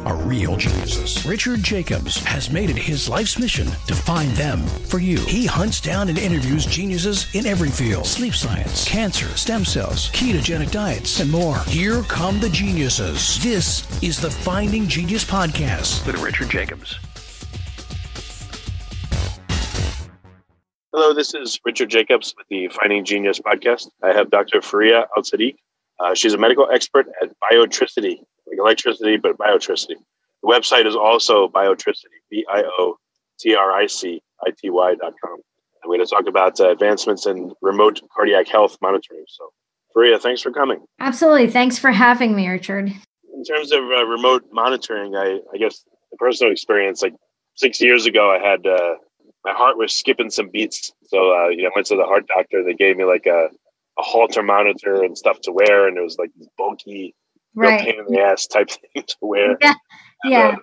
are real geniuses. Richard Jacobs has made it his life's mission to find them for you. He hunts down and interviews geniuses in every field sleep science, cancer, stem cells, ketogenic diets, and more. Here come the geniuses. This is the Finding Genius Podcast. With Richard Jacobs. Hello, this is Richard Jacobs with the Finding Genius podcast. I have Dr. Faria Al Sadiq. Uh, she's a medical expert at Biotricity, like electricity, but biotricity. The website is also Biotricity, B I O T R I C I T Y dot com. And we're going to talk about uh, advancements in remote cardiac health monitoring. So, Faria, thanks for coming. Absolutely. Thanks for having me, Richard. In terms of uh, remote monitoring, I, I guess the personal experience, like six years ago, I had uh, my heart was skipping some beats. So, uh, you know, I went to the heart doctor. They gave me like a, a Holter monitor and stuff to wear. And it was like bulky, Right. pain in the ass type thing to wear. Yeah. And, Yeah. uh,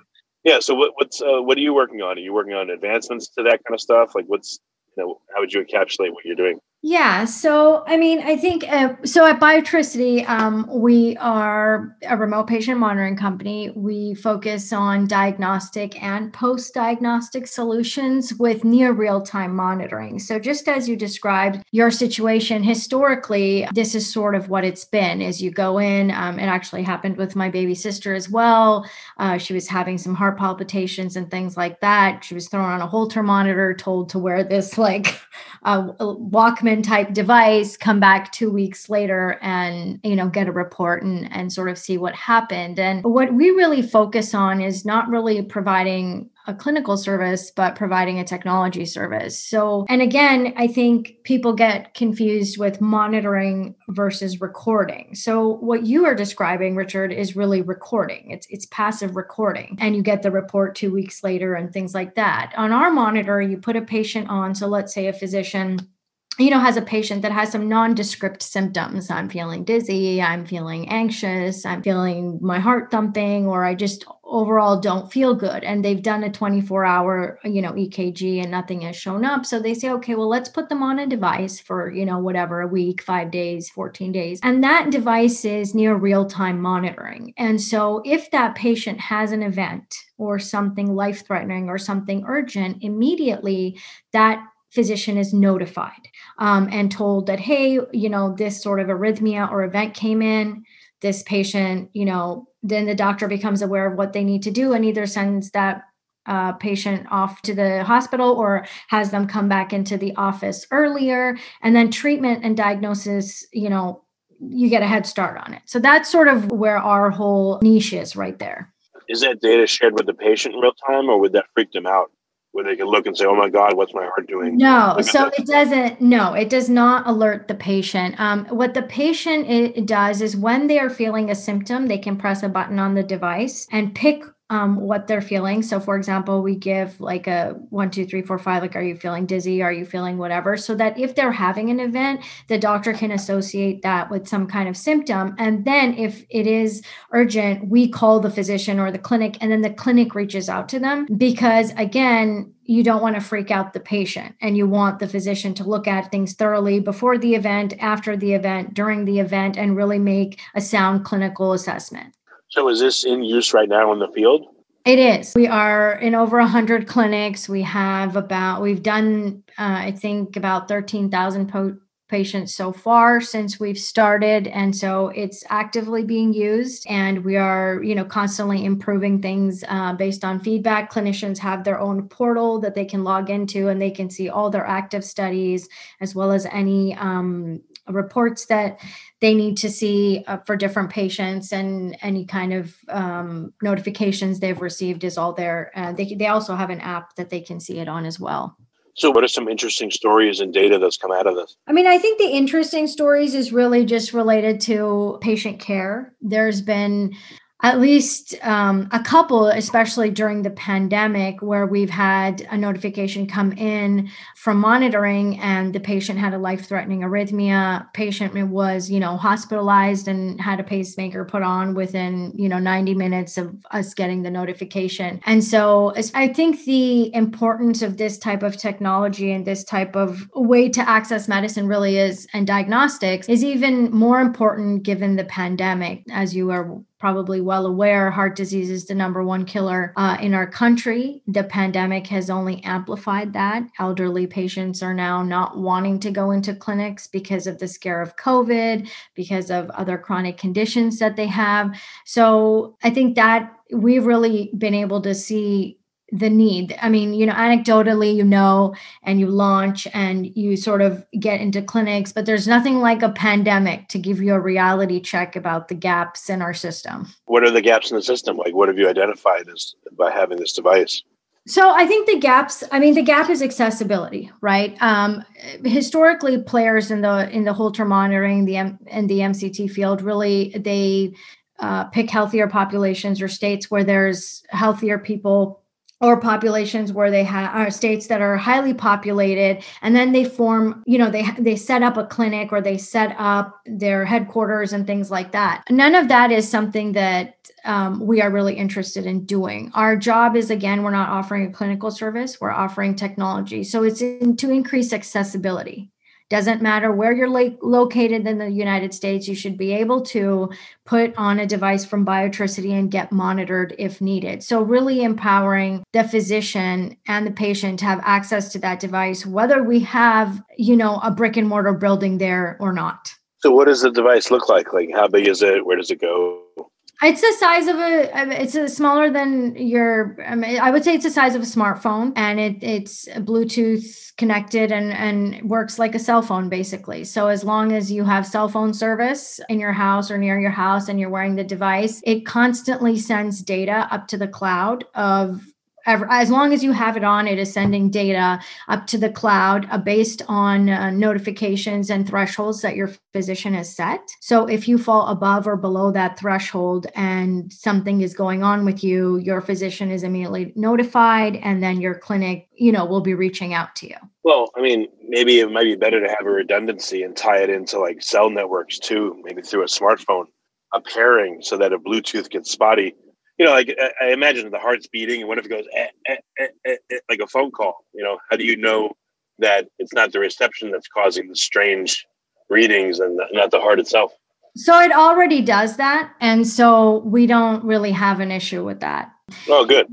yeah. So, what, what's uh, what are you working on? Are you working on advancements to that kind of stuff? Like, what's you know, how would you encapsulate what you're doing? Yeah. So, I mean, I think uh, so at Biotricity, um, we are a remote patient monitoring company. We focus on diagnostic and post diagnostic solutions with near real time monitoring. So, just as you described your situation historically, this is sort of what it's been as you go in, um, it actually happened with my baby sister as well. Uh, she was having some heart palpitations and things like that. She was thrown on a Holter monitor, told to wear this like uh, Walkman type device, come back two weeks later and you know get a report and and sort of see what happened. And what we really focus on is not really providing a clinical service, but providing a technology service. So, and again, I think people get confused with monitoring versus recording. So, what you are describing, Richard, is really recording. It's it's passive recording, and you get the report two weeks later and things like that. On our monitor, you put a patient on. So, let's say a physician you know has a patient that has some nondescript symptoms. I'm feeling dizzy i'm feeling anxious i'm feeling my heart thumping or i just overall don't feel good. And they've done a 24 hour you know ekg and nothing has shown up. So they say okay well let's put them on a device for you know whatever a week 5 days 14 days. And that device is near real time monitoring. And so if that patient has an event or something life threatening or something urgent immediately that physician is notified um, and told that, hey, you know, this sort of arrhythmia or event came in, this patient, you know, then the doctor becomes aware of what they need to do and either sends that uh, patient off to the hospital or has them come back into the office earlier. And then treatment and diagnosis, you know, you get a head start on it. So that's sort of where our whole niche is right there. Is that data shared with the patient in real time, or would that freak them out? Where they can look and say, "Oh my God, what's my heart doing?" No, so it doesn't. No, it does not alert the patient. Um, what the patient does is when they are feeling a symptom, they can press a button on the device and pick um, what they're feeling. So, for example, we give like a one, two, three, four, five. Like, are you feeling dizzy? Are you feeling whatever? So that if they're having an event, the doctor can associate that with some kind of symptom. And then, if it is urgent, we call the physician or the clinic, and then the clinic reaches out to them because, again, you don't want to freak out the patient and you want the physician to look at things thoroughly before the event, after the event, during the event, and really make a sound clinical assessment. So, is this in use right now in the field? It is. We are in over 100 clinics. We have about, we've done, uh, I think, about 13,000 po- patients so far since we've started. And so it's actively being used. And we are, you know, constantly improving things uh, based on feedback. Clinicians have their own portal that they can log into and they can see all their active studies as well as any um, reports that they need to see uh, for different patients and any kind of um, notifications they've received is all there. Uh, they, they also have an app that they can see it on as well. So, what are some interesting stories and data that's come out of this? I mean, I think the interesting stories is really just related to patient care. There's been at least um, a couple, especially during the pandemic, where we've had a notification come in from monitoring and the patient had a life threatening arrhythmia. Patient was, you know, hospitalized and had a pacemaker put on within, you know, 90 minutes of us getting the notification. And so I think the importance of this type of technology and this type of way to access medicine really is and diagnostics is even more important given the pandemic, as you are probably well aware, heart disease is the number one killer uh, in our country. The pandemic has only amplified that. Elderly patients are now not wanting to go into clinics because of the scare of COVID, because of other chronic conditions that they have. So I think that we've really been able to see the need i mean you know anecdotally you know and you launch and you sort of get into clinics but there's nothing like a pandemic to give you a reality check about the gaps in our system what are the gaps in the system like what have you identified as by having this device so I think the gaps. I mean, the gap is accessibility, right? Um, historically, players in the in the Holter monitoring the M, in the MCT field really they uh, pick healthier populations or states where there's healthier people or populations where they have are states that are highly populated and then they form you know they they set up a clinic or they set up their headquarters and things like that. None of that is something that um, we are really interested in doing. Our job is again we're not offering a clinical service we're offering technology. So it's in, to increase accessibility doesn't matter where you're lo- located in the United States, you should be able to put on a device from Biotricity and get monitored if needed. So, really empowering the physician and the patient to have access to that device, whether we have, you know, a brick and mortar building there or not. So, what does the device look like? Like, how big is it? Where does it go? It's the size of a. It's a smaller than your. I, mean, I would say it's the size of a smartphone, and it it's Bluetooth connected and and works like a cell phone basically. So as long as you have cell phone service in your house or near your house, and you're wearing the device, it constantly sends data up to the cloud of as long as you have it on, it is sending data up to the cloud uh, based on uh, notifications and thresholds that your physician has set. So if you fall above or below that threshold and something is going on with you, your physician is immediately notified and then your clinic, you know, will be reaching out to you. Well, I mean, maybe it might be better to have a redundancy and tie it into like cell networks too, maybe through a smartphone, a pairing so that a Bluetooth gets spotty you know, like I imagine the heart's beating, and what if it goes eh, eh, eh, eh, eh, like a phone call? You know, how do you know that it's not the reception that's causing the strange readings and not the heart itself? So it already does that, and so we don't really have an issue with that. Oh, good.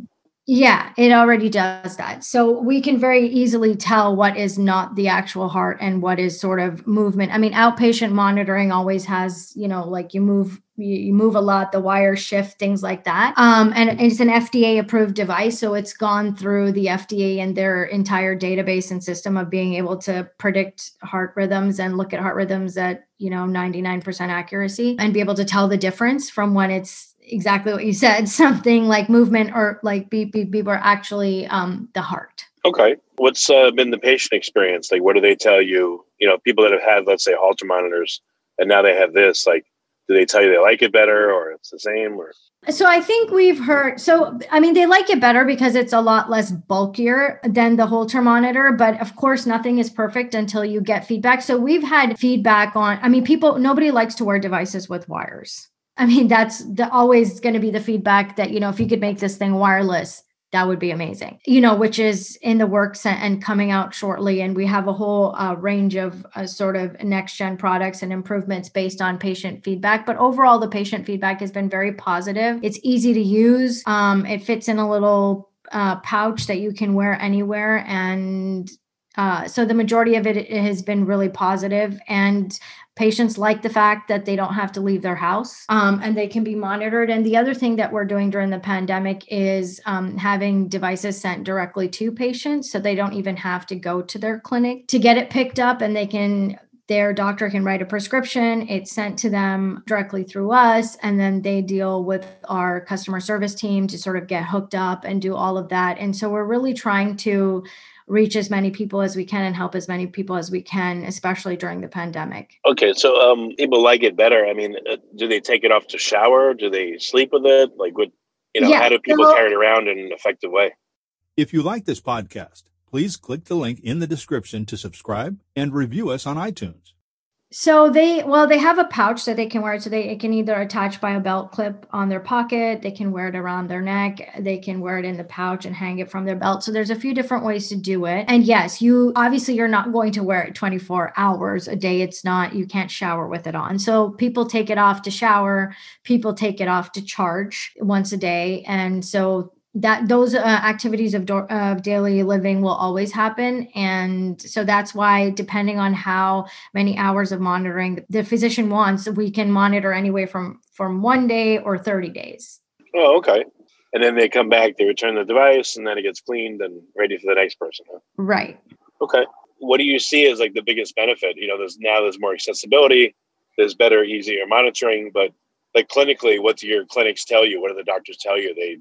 Yeah, it already does that. So we can very easily tell what is not the actual heart and what is sort of movement. I mean, outpatient monitoring always has, you know, like you move you, move a lot, the wires shift, things like that. Um, and it's an FDA approved device. So it's gone through the FDA and their entire database and system of being able to predict heart rhythms and look at heart rhythms at, you know, 99% accuracy and be able to tell the difference from when it's exactly what you said, something like movement or like beep, beep, beep, or actually um, the heart. Okay. What's uh, been the patient experience? Like, what do they tell you? You know, people that have had, let's say, Holter monitors, and now they have this, like, do they tell you they like it better or it's the same or so i think we've heard so i mean they like it better because it's a lot less bulkier than the holter monitor but of course nothing is perfect until you get feedback so we've had feedback on i mean people nobody likes to wear devices with wires i mean that's the, always going to be the feedback that you know if you could make this thing wireless that would be amazing. You know which is in the works and coming out shortly and we have a whole uh, range of uh, sort of next gen products and improvements based on patient feedback but overall the patient feedback has been very positive. It's easy to use um, it fits in a little uh, pouch that you can wear anywhere and uh, so the majority of it, it has been really positive and Patients like the fact that they don't have to leave their house um, and they can be monitored. And the other thing that we're doing during the pandemic is um, having devices sent directly to patients so they don't even have to go to their clinic to get it picked up and they can their doctor can write a prescription it's sent to them directly through us and then they deal with our customer service team to sort of get hooked up and do all of that and so we're really trying to reach as many people as we can and help as many people as we can, especially during the pandemic. Okay, so um, people like it better. I mean, uh, do they take it off to shower? Do they sleep with it? Like, what you know? Yeah, how do people so- carry it around in an effective way? If you like this podcast, please click the link in the description to subscribe and review us on iTunes. So they well they have a pouch that they can wear so they it can either attach by a belt clip on their pocket, they can wear it around their neck, they can wear it in the pouch and hang it from their belt. So there's a few different ways to do it. And yes, you obviously you're not going to wear it 24 hours a day. It's not you can't shower with it on. So people take it off to shower, people take it off to charge once a day and so that those uh, activities of, do- of daily living will always happen and so that's why depending on how many hours of monitoring the physician wants we can monitor anyway from from one day or 30 days Oh, okay. And then they come back, they return the device, and then it gets cleaned and ready for the next person. huh? right Okay. What do you see as like the biggest benefit? You know, there's now there's more accessibility, there's better, easier monitoring, but like clinically, what do your clinics tell you? What do the doctors tell you? They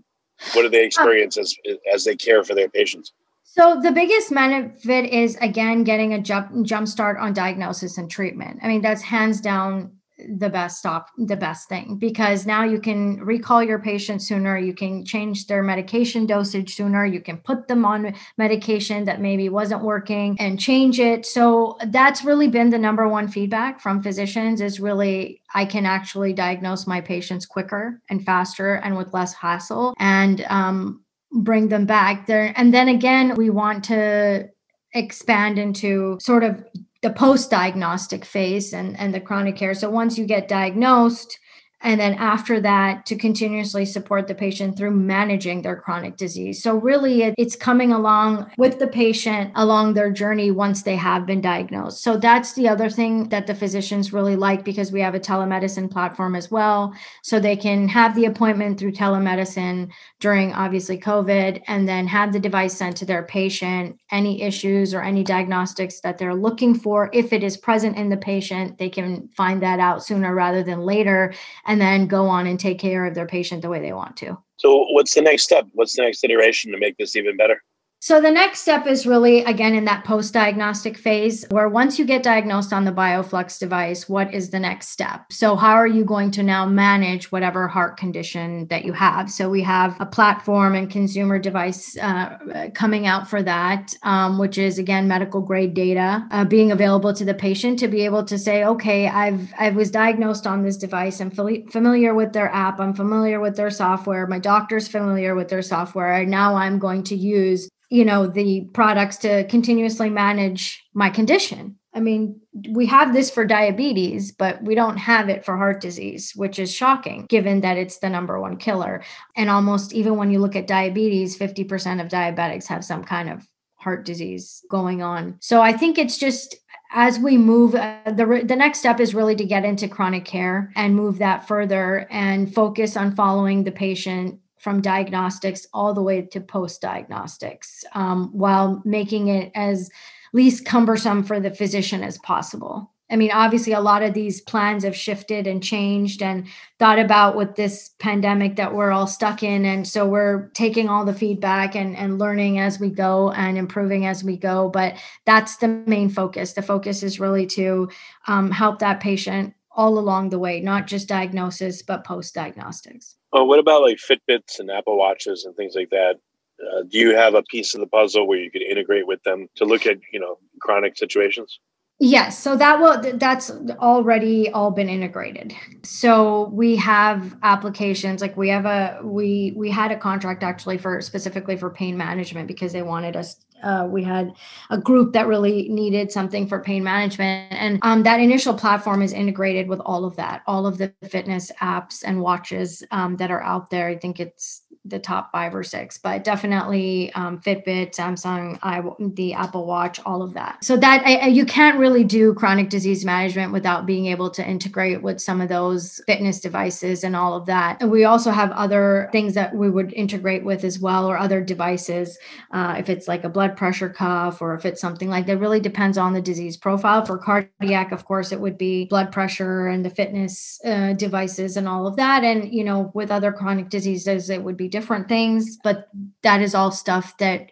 what do they um, experience as as they care for their patients? so the biggest benefit is again getting a jump jump start on diagnosis and treatment i mean that's hands down the best stop the best thing because now you can recall your patient sooner you can change their medication dosage sooner you can put them on medication that maybe wasn't working and change it. So that's really been the number one feedback from physicians is really i can actually diagnose my patients quicker and faster and with less hassle and um, bring them back there. And then again we want to expand into sort of the post diagnostic phase and, and the chronic care. So once you get diagnosed, and then after that, to continuously support the patient through managing their chronic disease. So, really, it, it's coming along with the patient along their journey once they have been diagnosed. So, that's the other thing that the physicians really like because we have a telemedicine platform as well. So, they can have the appointment through telemedicine during obviously COVID and then have the device sent to their patient. Any issues or any diagnostics that they're looking for, if it is present in the patient, they can find that out sooner rather than later and then go on and take care of their patient the way they want to. So what's the next step? What's the next iteration to make this even better? So the next step is really again in that post-diagnostic phase where once you get diagnosed on the BioFlux device, what is the next step? So how are you going to now manage whatever heart condition that you have? So we have a platform and consumer device uh, coming out for that, um, which is again medical grade data uh, being available to the patient to be able to say, okay, I've I was diagnosed on this device. I'm familiar with their app. I'm familiar with their software. My doctor's familiar with their software. Now I'm going to use you know the products to continuously manage my condition. I mean we have this for diabetes but we don't have it for heart disease which is shocking given that it's the number one killer. And almost even when you look at diabetes 50% of diabetics have some kind of heart disease going on. So i think it's just as we move uh, the the next step is really to get into chronic care and move that further and focus on following the patient from diagnostics all the way to post diagnostics um, while making it as least cumbersome for the physician as possible. I mean, obviously, a lot of these plans have shifted and changed and thought about with this pandemic that we're all stuck in. And so we're taking all the feedback and, and learning as we go and improving as we go. But that's the main focus. The focus is really to um, help that patient all along the way, not just diagnosis, but post diagnostics. Oh, what about like Fitbits and Apple Watches and things like that? Uh, do you have a piece of the puzzle where you could integrate with them to look at you know chronic situations? Yes, so that will that's already all been integrated. So we have applications like we have a we we had a contract actually for specifically for pain management because they wanted us uh, we had a group that really needed something for pain management and um, that initial platform is integrated with all of that all of the fitness apps and watches um, that are out there i think it's the top five or six but definitely um, fitbit samsung I, the apple watch all of that. So that I, you can't really do chronic disease management without being able to integrate with some of those fitness devices and all of that. And we also have other things that we would integrate with as well or other devices uh, if it's like a blood pressure cuff or if it's something like that really depends on the disease profile. For cardiac of course it would be blood pressure and the fitness uh, devices and all of that. And you know with other chronic diseases it would be different things, but that is all stuff that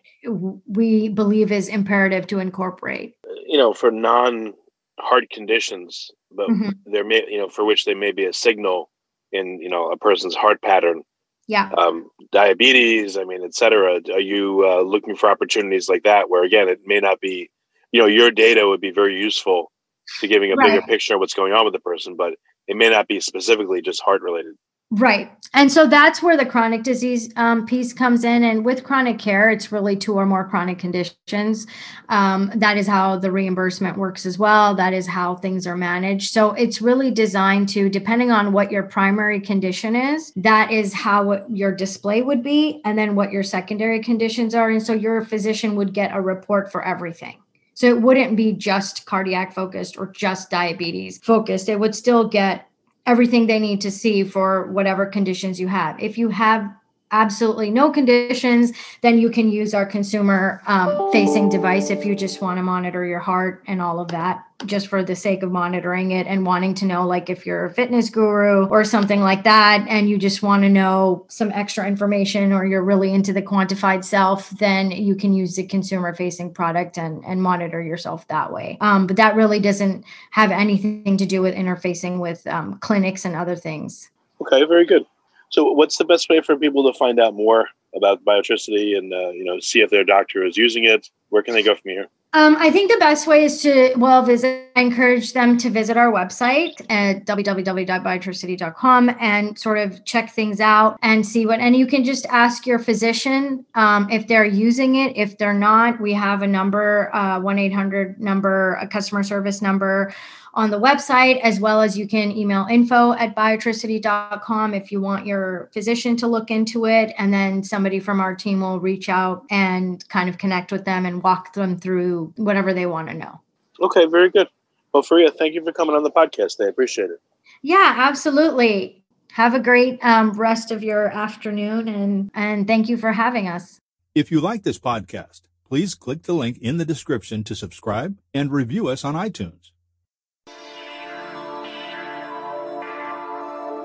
we believe is imperative to incorporate. You know, for non heart conditions, but mm-hmm. there may, you know, for which there may be a signal in, you know, a person's heart pattern. Yeah. Um, diabetes, I mean, et cetera. Are you uh, looking for opportunities like that where, again, it may not be, you know, your data would be very useful to giving a right. bigger picture of what's going on with the person, but it may not be specifically just heart related. Right. And so that's where the chronic disease um, piece comes in. And with chronic care, it's really two or more chronic conditions. Um, that is how the reimbursement works as well. That is how things are managed. So it's really designed to, depending on what your primary condition is, that is how your display would be, and then what your secondary conditions are. And so your physician would get a report for everything. So it wouldn't be just cardiac focused or just diabetes focused. It would still get everything they need to see for whatever conditions you have. If you have absolutely no conditions, then you can use our consumer um, facing device if you just want to monitor your heart and all of that just for the sake of monitoring it and wanting to know like if you're a fitness guru or something like that and you just want to know some extra information or you're really into the quantified self then you can use the consumer facing product and and monitor yourself that way. Um, but that really doesn't have anything to do with interfacing with um, clinics and other things. Okay very good so, what's the best way for people to find out more about biotricity and uh, you know see if their doctor is using it? Where can they go from here? Um, I think the best way is to well visit. I encourage them to visit our website at www.biotricity.com and sort of check things out and see what. And you can just ask your physician um, if they're using it. If they're not, we have a number, uh, one eight hundred number, a customer service number on the website, as well as you can email info at biotricity.com if you want your physician to look into it. And then somebody from our team will reach out and kind of connect with them and walk them through whatever they want to know. Okay, very good. Well, Faria, thank you for coming on the podcast. I appreciate it. Yeah, absolutely. Have a great um, rest of your afternoon and, and thank you for having us. If you like this podcast, please click the link in the description to subscribe and review us on iTunes.